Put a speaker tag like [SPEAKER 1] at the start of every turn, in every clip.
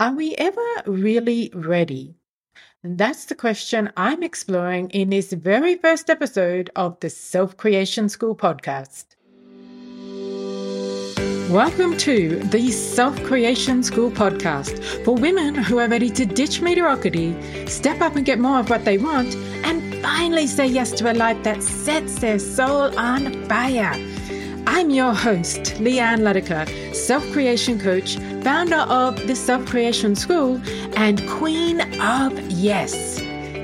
[SPEAKER 1] Are we ever really ready? That's the question I'm exploring in this very first episode of the Self Creation School podcast. Welcome to the Self Creation School podcast for women who are ready to ditch mediocrity, step up and get more of what they want, and finally say yes to a life that sets their soul on fire. I'm your host, Leanne Letica, self creation coach, founder of the Self Creation School, and queen of yes.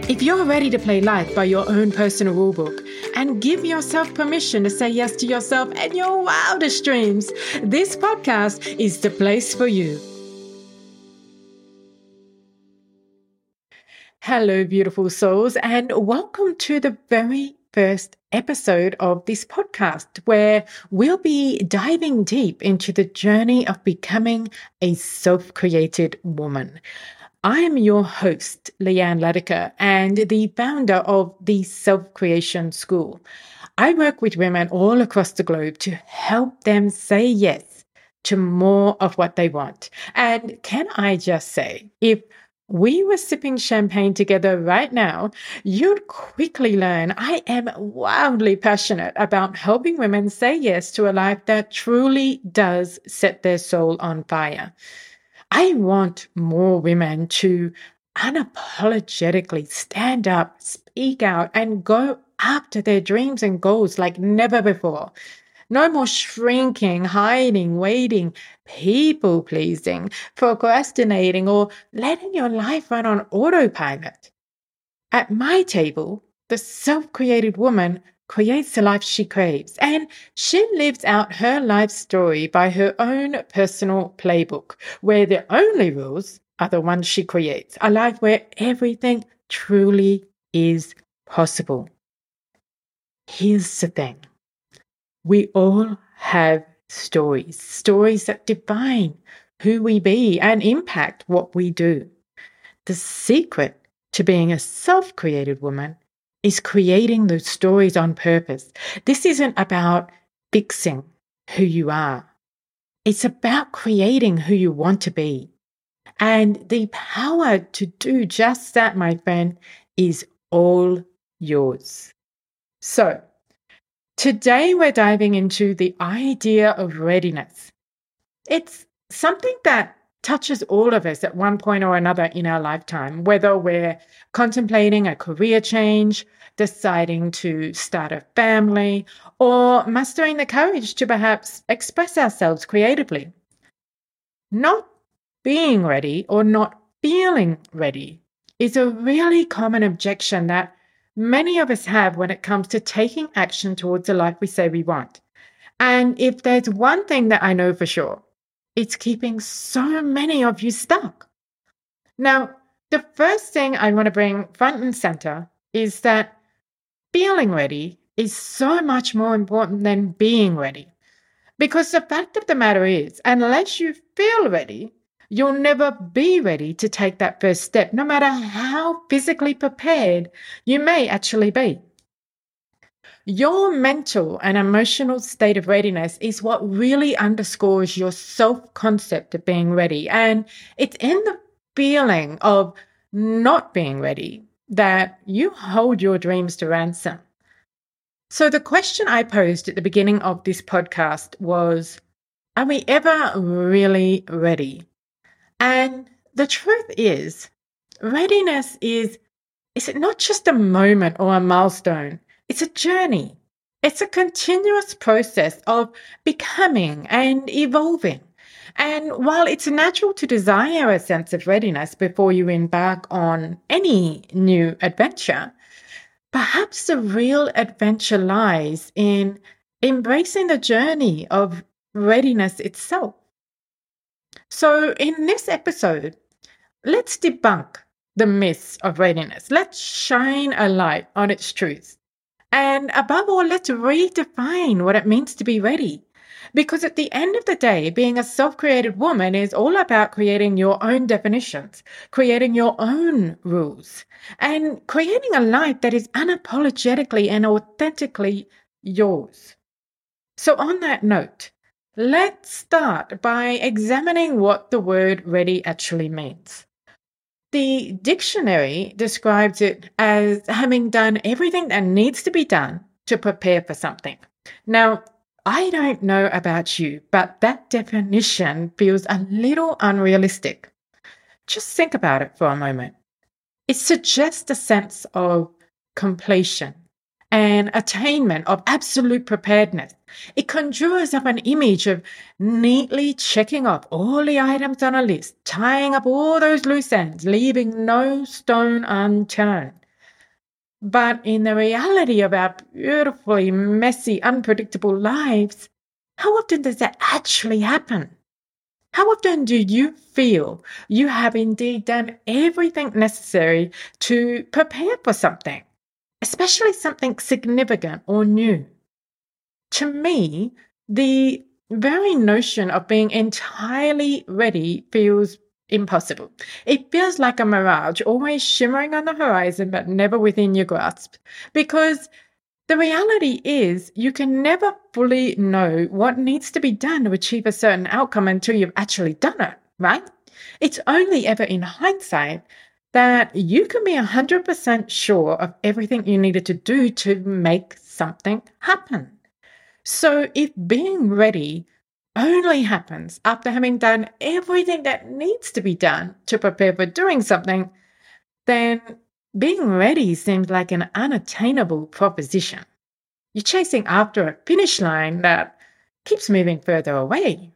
[SPEAKER 1] If you're ready to play life by your own personal rulebook and give yourself permission to say yes to yourself and your wildest dreams, this podcast is the place for you. Hello, beautiful souls, and welcome to the very first episode of this podcast, where we'll be diving deep into the journey of becoming a self created woman. I am your host, Leanne Letica, and the founder of the Self Creation School. I work with women all across the globe to help them say yes to more of what they want. And can I just say, if we were sipping champagne together right now, you'd quickly learn I am wildly passionate about helping women say yes to a life that truly does set their soul on fire. I want more women to unapologetically stand up, speak out, and go after their dreams and goals like never before. No more shrinking, hiding, waiting, people pleasing, procrastinating, or letting your life run on autopilot. At my table, the self created woman creates the life she craves, and she lives out her life story by her own personal playbook, where the only rules are the ones she creates a life where everything truly is possible. Here's the thing we all have stories, stories that define who we be and impact what we do. The secret to being a self created woman is creating those stories on purpose. This isn't about fixing who you are, it's about creating who you want to be. And the power to do just that, my friend, is all yours. So, Today, we're diving into the idea of readiness. It's something that touches all of us at one point or another in our lifetime, whether we're contemplating a career change, deciding to start a family, or mustering the courage to perhaps express ourselves creatively. Not being ready or not feeling ready is a really common objection that many of us have when it comes to taking action towards the life we say we want. And if there's one thing that I know for sure, it's keeping so many of you stuck. Now, the first thing I want to bring front and center is that feeling ready is so much more important than being ready. Because the fact of the matter is, unless you feel ready, You'll never be ready to take that first step, no matter how physically prepared you may actually be. Your mental and emotional state of readiness is what really underscores your self concept of being ready. And it's in the feeling of not being ready that you hold your dreams to ransom. So, the question I posed at the beginning of this podcast was Are we ever really ready? And the truth is, readiness is is it not just a moment or a milestone? It's a journey. It's a continuous process of becoming and evolving. And while it's natural to desire a sense of readiness before you embark on any new adventure, perhaps the real adventure lies in embracing the journey of readiness itself. So, in this episode, let's debunk the myths of readiness. Let's shine a light on its truth. And above all, let's redefine what it means to be ready. Because at the end of the day, being a self created woman is all about creating your own definitions, creating your own rules, and creating a life that is unapologetically and authentically yours. So, on that note, let's start by examining what the word ready actually means. The dictionary describes it as having done everything that needs to be done to prepare for something. Now, I don't know about you, but that definition feels a little unrealistic. Just think about it for a moment. It suggests a sense of completion and attainment of absolute preparedness. It conjures up an image of neatly checking off all the items on a list, tying up all those loose ends, leaving no stone unturned. But in the reality of our beautifully messy, unpredictable lives, how often does that actually happen? How often do you feel you have indeed done everything necessary to prepare for something, especially something significant or new? To me, the very notion of being entirely ready feels impossible. It feels like a mirage, always shimmering on the horizon, but never within your grasp. Because the reality is, you can never fully know what needs to be done to achieve a certain outcome until you've actually done it, right? It's only ever in hindsight that you can be 100% sure of everything you needed to do to make something happen. So, if being ready only happens after having done everything that needs to be done to prepare for doing something, then being ready seems like an unattainable proposition. You're chasing after a finish line that keeps moving further away.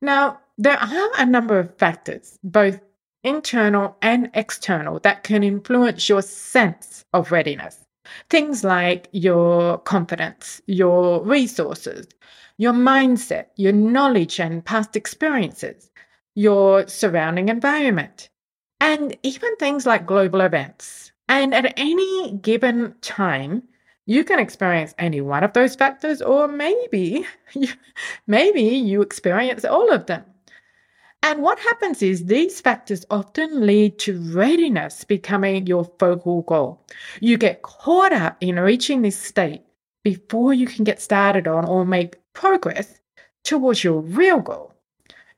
[SPEAKER 1] Now, there are a number of factors, both internal and external, that can influence your sense of readiness. Things like your confidence, your resources, your mindset, your knowledge and past experiences, your surrounding environment, and even things like global events. And at any given time, you can experience any one of those factors, or maybe, maybe you experience all of them. And what happens is these factors often lead to readiness becoming your focal goal. You get caught up in reaching this state before you can get started on or make progress towards your real goal.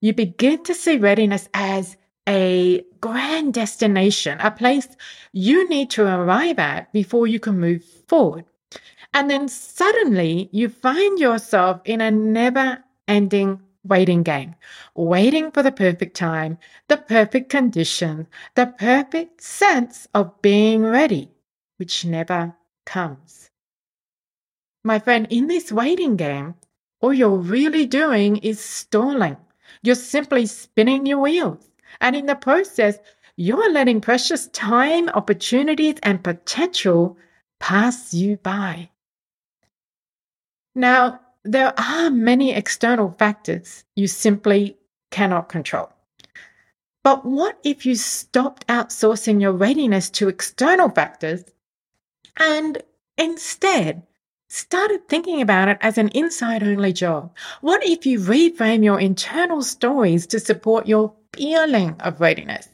[SPEAKER 1] You begin to see readiness as a grand destination, a place you need to arrive at before you can move forward. And then suddenly you find yourself in a never ending waiting game, waiting for the perfect time, the perfect condition, the perfect sense of being ready, which never comes. My friend, in this waiting game, all you're really doing is stalling. You're simply spinning your wheels. And in the process, you're letting precious time, opportunities, and potential pass you by. Now, there are many external factors you simply cannot control. But what if you stopped outsourcing your readiness to external factors and instead started thinking about it as an inside only job? What if you reframe your internal stories to support your feeling of readiness?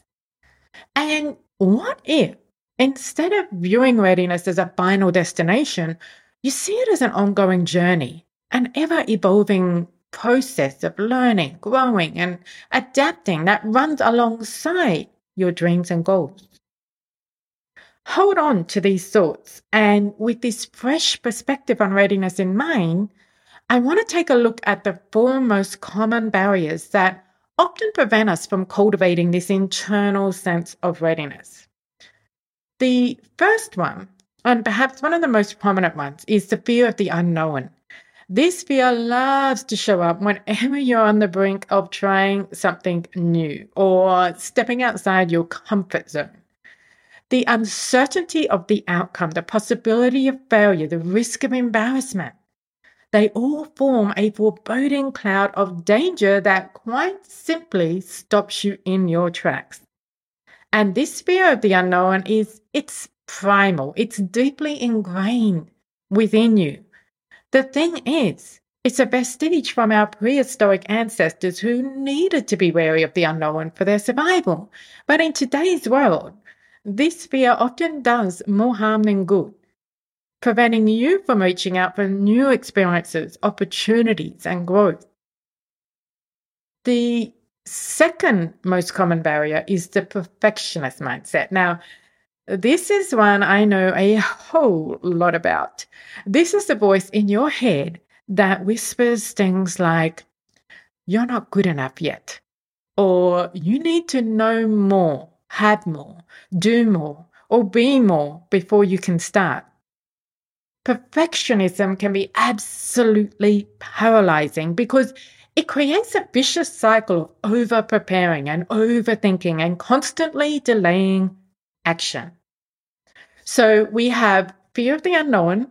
[SPEAKER 1] And what if instead of viewing readiness as a final destination, you see it as an ongoing journey an ever evolving process of learning, growing, and adapting that runs alongside your dreams and goals. Hold on to these thoughts, and with this fresh perspective on readiness in mind, I want to take a look at the four most common barriers that often prevent us from cultivating this internal sense of readiness. The first one, and perhaps one of the most prominent ones, is the fear of the unknown. This fear loves to show up whenever you're on the brink of trying something new or stepping outside your comfort zone. The uncertainty of the outcome, the possibility of failure, the risk of embarrassment, they all form a foreboding cloud of danger that quite simply stops you in your tracks. And this fear of the unknown is it's primal, it's deeply ingrained within you. The thing is, it's a vestige from our prehistoric ancestors who needed to be wary of the unknown for their survival. But in today's world, this fear often does more harm than good. preventing you from reaching out for new experiences, opportunities, and growth. The second most common barrier is the perfectionist mindset. Now, this is one I know a whole lot about. This is the voice in your head that whispers things like, You're not good enough yet, or You need to know more, have more, do more, or be more before you can start. Perfectionism can be absolutely paralyzing because it creates a vicious cycle of over preparing and overthinking and constantly delaying action. So we have fear of the unknown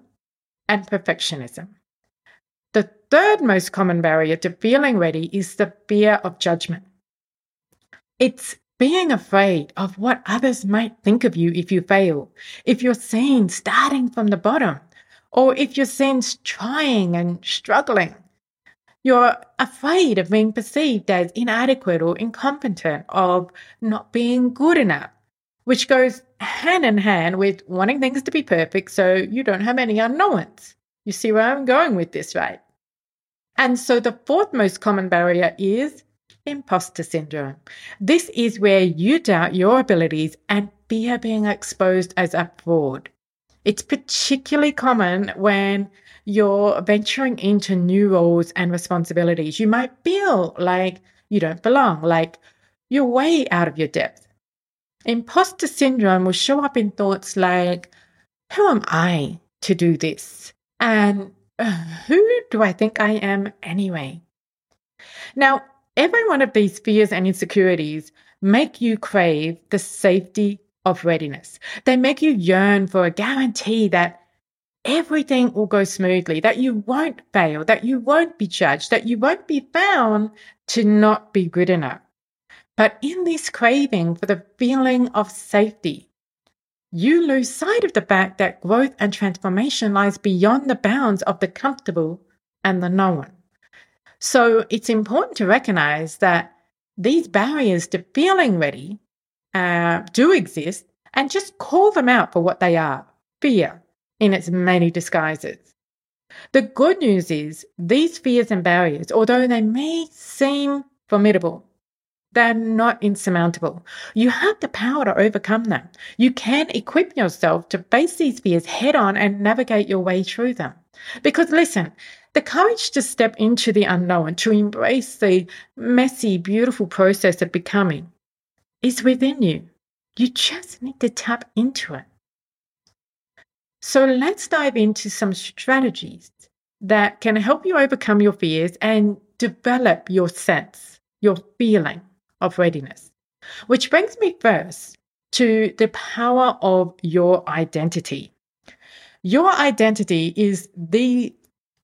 [SPEAKER 1] and perfectionism. The third most common barrier to feeling ready is the fear of judgment. It's being afraid of what others might think of you if you fail, if you're seen starting from the bottom, or if you're seen trying and struggling. You're afraid of being perceived as inadequate or incompetent, of not being good enough, which goes hand in hand with wanting things to be perfect so you don't have any unknowns. You see where I'm going with this, right? And so the fourth most common barrier is imposter syndrome. This is where you doubt your abilities and fear being exposed as a fraud. It's particularly common when you're venturing into new roles and responsibilities. You might feel like you don't belong, like you're way out of your depth. Imposter syndrome will show up in thoughts like, Who am I to do this? And uh, who do I think I am anyway? Now, every one of these fears and insecurities make you crave the safety of readiness. They make you yearn for a guarantee that everything will go smoothly, that you won't fail, that you won't be judged, that you won't be found to not be good enough. But in this craving for the feeling of safety, you lose sight of the fact that growth and transformation lies beyond the bounds of the comfortable and the known. So it's important to recognize that these barriers to feeling ready uh, do exist and just call them out for what they are fear in its many disguises. The good news is these fears and barriers, although they may seem formidable, they're not insurmountable. You have the power to overcome them. You can equip yourself to face these fears head on and navigate your way through them. Because listen, the courage to step into the unknown, to embrace the messy, beautiful process of becoming, is within you. You just need to tap into it. So let's dive into some strategies that can help you overcome your fears and develop your sense, your feeling of readiness. Which brings me first to the power of your identity. Your identity is the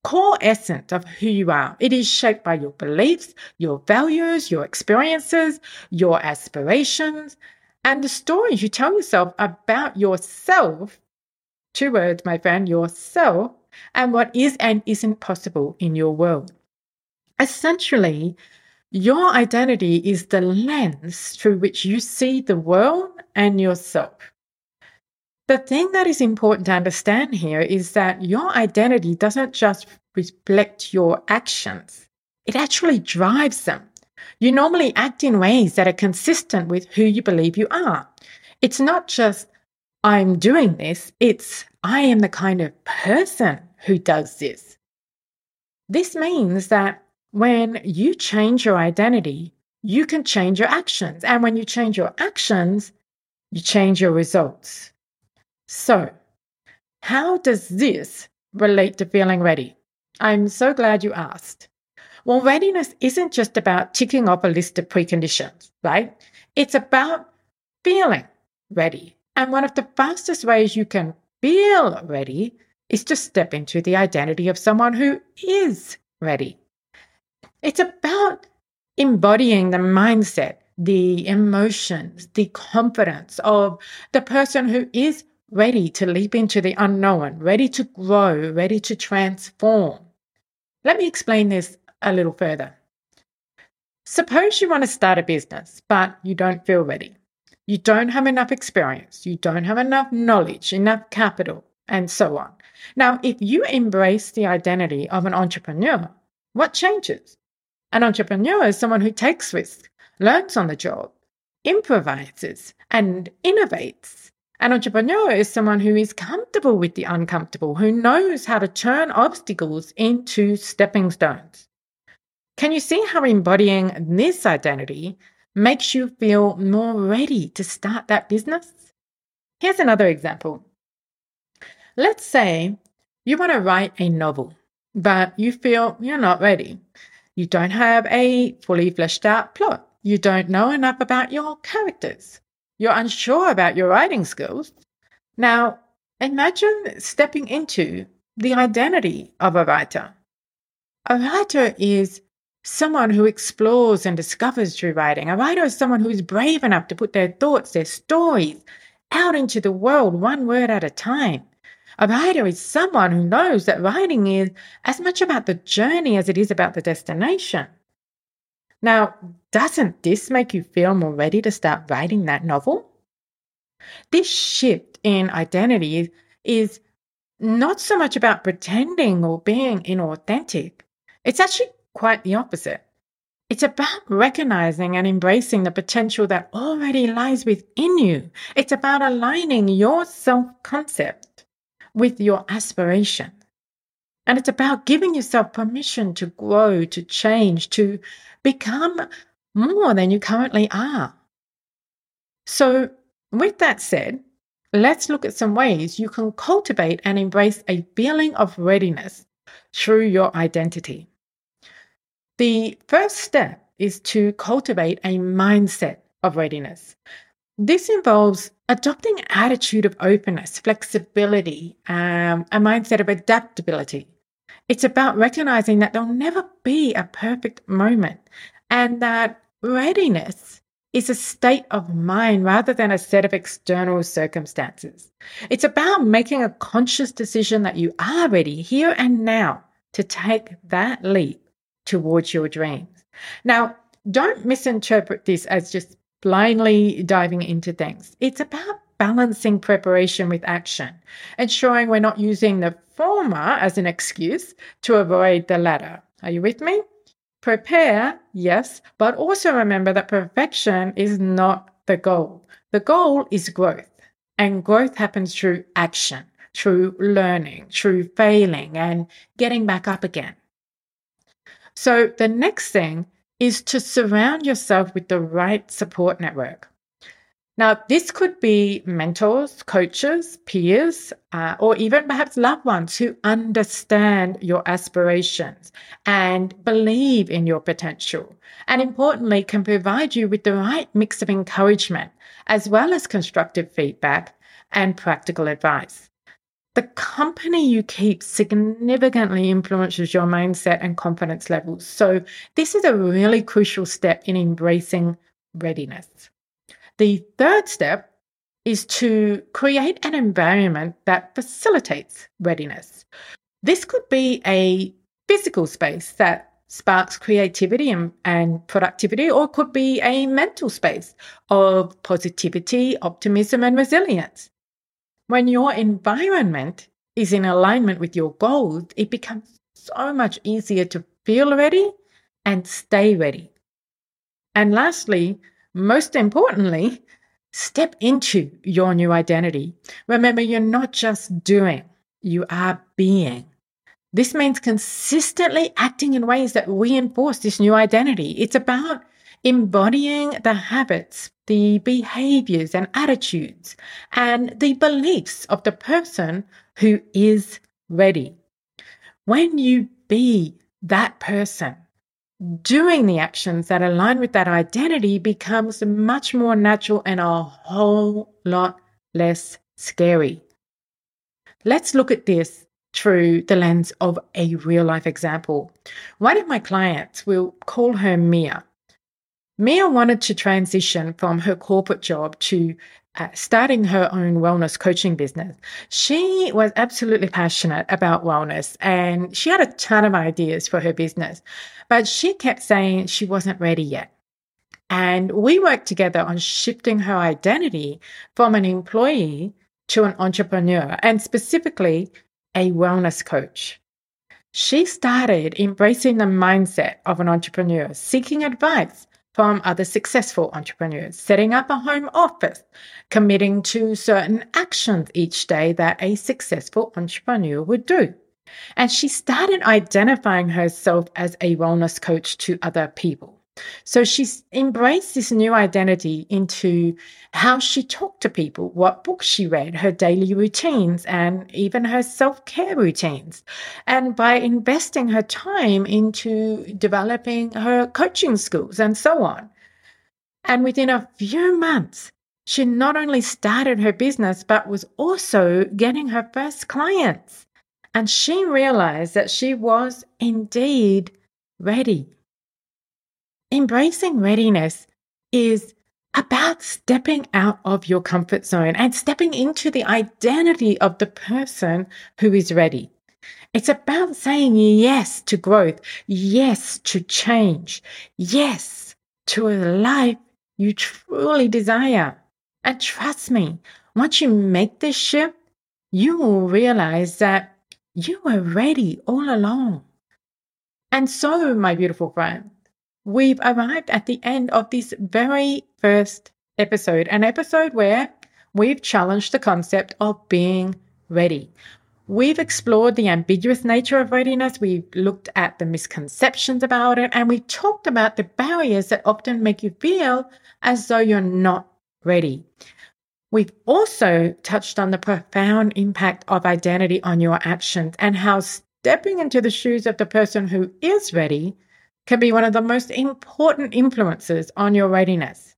[SPEAKER 1] core essence of who you are. It is shaped by your beliefs, your values, your experiences, your aspirations, and the stories you tell yourself about yourself. Two words, my friend, yourself, and what is and isn't possible in your world. Essentially, your identity is the lens through which you see the world and yourself. The thing that is important to understand here is that your identity doesn't just reflect your actions, it actually drives them. You normally act in ways that are consistent with who you believe you are. It's not just, I'm doing this, it's, I am the kind of person who does this. This means that when you change your identity, you can change your actions. And when you change your actions, you change your results. So, how does this relate to feeling ready? I'm so glad you asked. Well, readiness isn't just about ticking off a list of preconditions, right? It's about feeling ready. And one of the fastest ways you can feel ready is to step into the identity of someone who is ready. It's about embodying the mindset, the emotions, the confidence of the person who is ready to leap into the unknown, ready to grow, ready to transform. Let me explain this a little further. Suppose you want to start a business, but you don't feel ready. You don't have enough experience. You don't have enough knowledge, enough capital, and so on. Now, if you embrace the identity of an entrepreneur, what changes? An entrepreneur is someone who takes risks, learns on the job, improvises, and innovates. An entrepreneur is someone who is comfortable with the uncomfortable, who knows how to turn obstacles into stepping stones. Can you see how embodying this identity makes you feel more ready to start that business? Here's another example. Let's say you want to write a novel, but you feel you're not ready. You don't have a fully fleshed out plot. You don't know enough about your characters. You're unsure about your writing skills. Now, imagine stepping into the identity of a writer. A writer is someone who explores and discovers through writing. A writer is someone who is brave enough to put their thoughts, their stories out into the world one word at a time. A writer is someone who knows that writing is as much about the journey as it is about the destination. Now, doesn't this make you feel more ready to start writing that novel? This shift in identity is not so much about pretending or being inauthentic. It's actually quite the opposite. It's about recognizing and embracing the potential that already lies within you. It's about aligning your self concept with your aspiration. And it's about giving yourself permission to grow, to change, to become more than you currently are. So, with that said, let's look at some ways you can cultivate and embrace a feeling of readiness through your identity. The first step is to cultivate a mindset of readiness. This involves adopting an attitude of openness, flexibility, um, a mindset of adaptability. It's about recognizing that there'll never be a perfect moment and that readiness is a state of mind rather than a set of external circumstances. It's about making a conscious decision that you are ready here and now to take that leap towards your dreams. Now, don't misinterpret this as just blindly diving into things. It's about balancing preparation with action, ensuring we're not using the former as an excuse to avoid the latter. Are you with me? Prepare, yes, but also remember that perfection is not the goal. The goal is growth, and growth happens through action, through learning, through failing, and getting back up again. So, the next thing is to surround yourself with the right support network. Now, this could be mentors, coaches, peers, uh, or even perhaps loved ones who understand your aspirations and believe in your potential. And importantly, can provide you with the right mix of encouragement as well as constructive feedback and practical advice. The company you keep significantly influences your mindset and confidence levels. So, this is a really crucial step in embracing readiness. The third step is to create an environment that facilitates readiness. This could be a physical space that sparks creativity and, and productivity, or could be a mental space of positivity, optimism, and resilience. When your environment is in alignment with your goals, it becomes so much easier to feel ready and stay ready. And lastly, most importantly, step into your new identity. Remember, you're not just doing, you are being. This means consistently acting in ways that reinforce this new identity. It's about embodying the habits, the behaviors and attitudes, and the beliefs of the person who is ready. When you be that person, doing the actions that align with that identity becomes much more natural and a whole lot less scary. Let's look at this through the lens of a real life example. One of my clients, we'll call her Mia. Mia wanted to transition from her corporate job to uh, starting her own wellness coaching business. She was absolutely passionate about wellness and she had a ton of ideas for her business, but she kept saying she wasn't ready yet. And we worked together on shifting her identity from an employee to an entrepreneur and specifically a wellness coach. She started embracing the mindset of an entrepreneur, seeking advice from other successful entrepreneurs, setting up a home office, committing to certain actions each day that a successful entrepreneur would do. And she started identifying herself as a wellness coach to other people. So she's embraced this new identity into how she talked to people, what books she read, her daily routines, and even her self care routines. And by investing her time into developing her coaching skills and so on. And within a few months, she not only started her business, but was also getting her first clients. And she realized that she was indeed ready. Embracing readiness is about stepping out of your comfort zone and stepping into the identity of the person who is ready. It's about saying yes to growth, yes to change, yes to a life you truly desire. And trust me, once you make this shift, you will realize that you were ready all along. And so, my beautiful friend, we've arrived at the end of this very first episode, an episode where we've challenged the concept of being ready. We've explored the ambiguous nature of readiness, we've looked at the misconceptions about it, and we talked about the barriers that often make you feel as though you're not ready. We've also touched on the profound impact of identity on your actions and how stepping into the shoes of the person who is ready can be one of the most important influences on your readiness.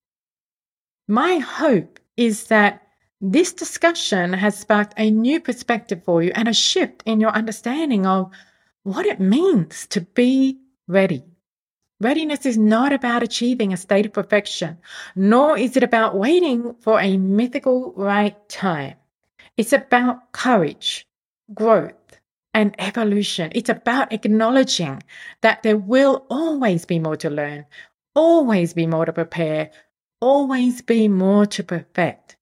[SPEAKER 1] My hope is that this discussion has sparked a new perspective for you and a shift in your understanding of what it means to be ready. Readiness is not about achieving a state of perfection, nor is it about waiting for a mythical right time. It's about courage, growth, and evolution. It's about acknowledging that there will always be more to learn, always be more to prepare, always be more to perfect.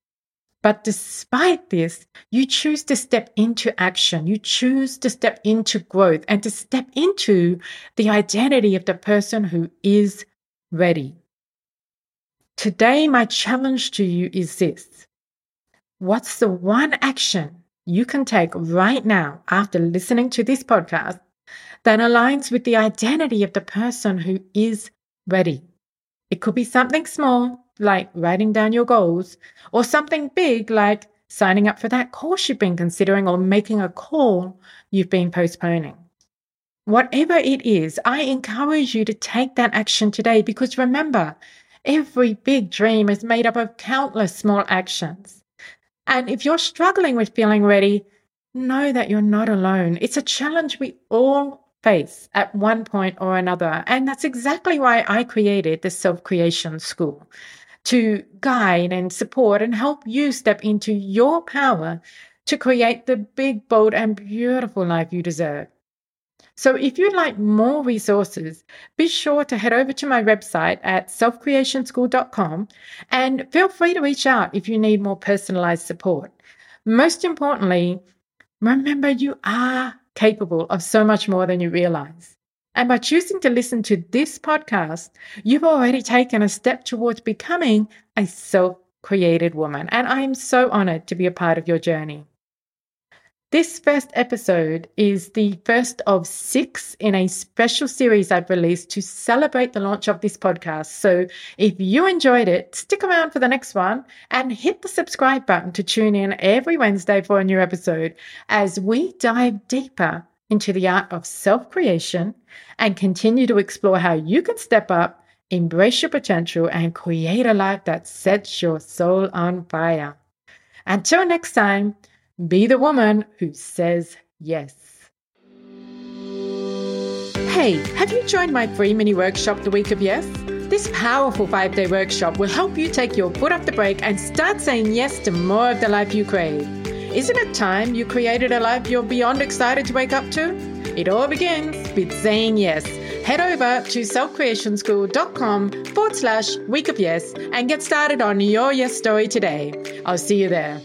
[SPEAKER 1] But despite this, you choose to step into action. You choose to step into growth and to step into the identity of the person who is ready. Today, my challenge to you is this What's the one action you can take right now after listening to this podcast that aligns with the identity of the person who is ready. It could be something small, like writing down your goals, or something big, like signing up for that course you've been considering or making a call you've been postponing. Whatever it is, I encourage you to take that action today because remember, every big dream is made up of countless small actions. And if you're struggling with feeling ready, know that you're not alone. It's a challenge we all face at one point or another. And that's exactly why I created the Self Creation School to guide and support and help you step into your power to create the big, bold, and beautiful life you deserve. So if you'd like more resources, be sure to head over to my website at selfcreationschool.com and feel free to reach out if you need more personalized support. Most importantly, remember you are capable of so much more than you realize. And by choosing to listen to this podcast, you've already taken a step towards becoming a self created woman. And I am so honored to be a part of your journey. This first episode is the first of six in a special series I've released to celebrate the launch of this podcast. So if you enjoyed it, stick around for the next one and hit the subscribe button to tune in every Wednesday for a new episode as we dive deeper into the art of self creation and continue to explore how you can step up, embrace your potential, and create a life that sets your soul on fire. Until next time, be the woman who says yes. Hey, have you joined my free mini workshop, The Week of Yes? This powerful five day workshop will help you take your foot off the brake and start saying yes to more of the life you crave. Isn't it time you created a life you're beyond excited to wake up to? It all begins with saying yes. Head over to selfcreationschool.com forward slash week of yes and get started on your yes story today. I'll see you there.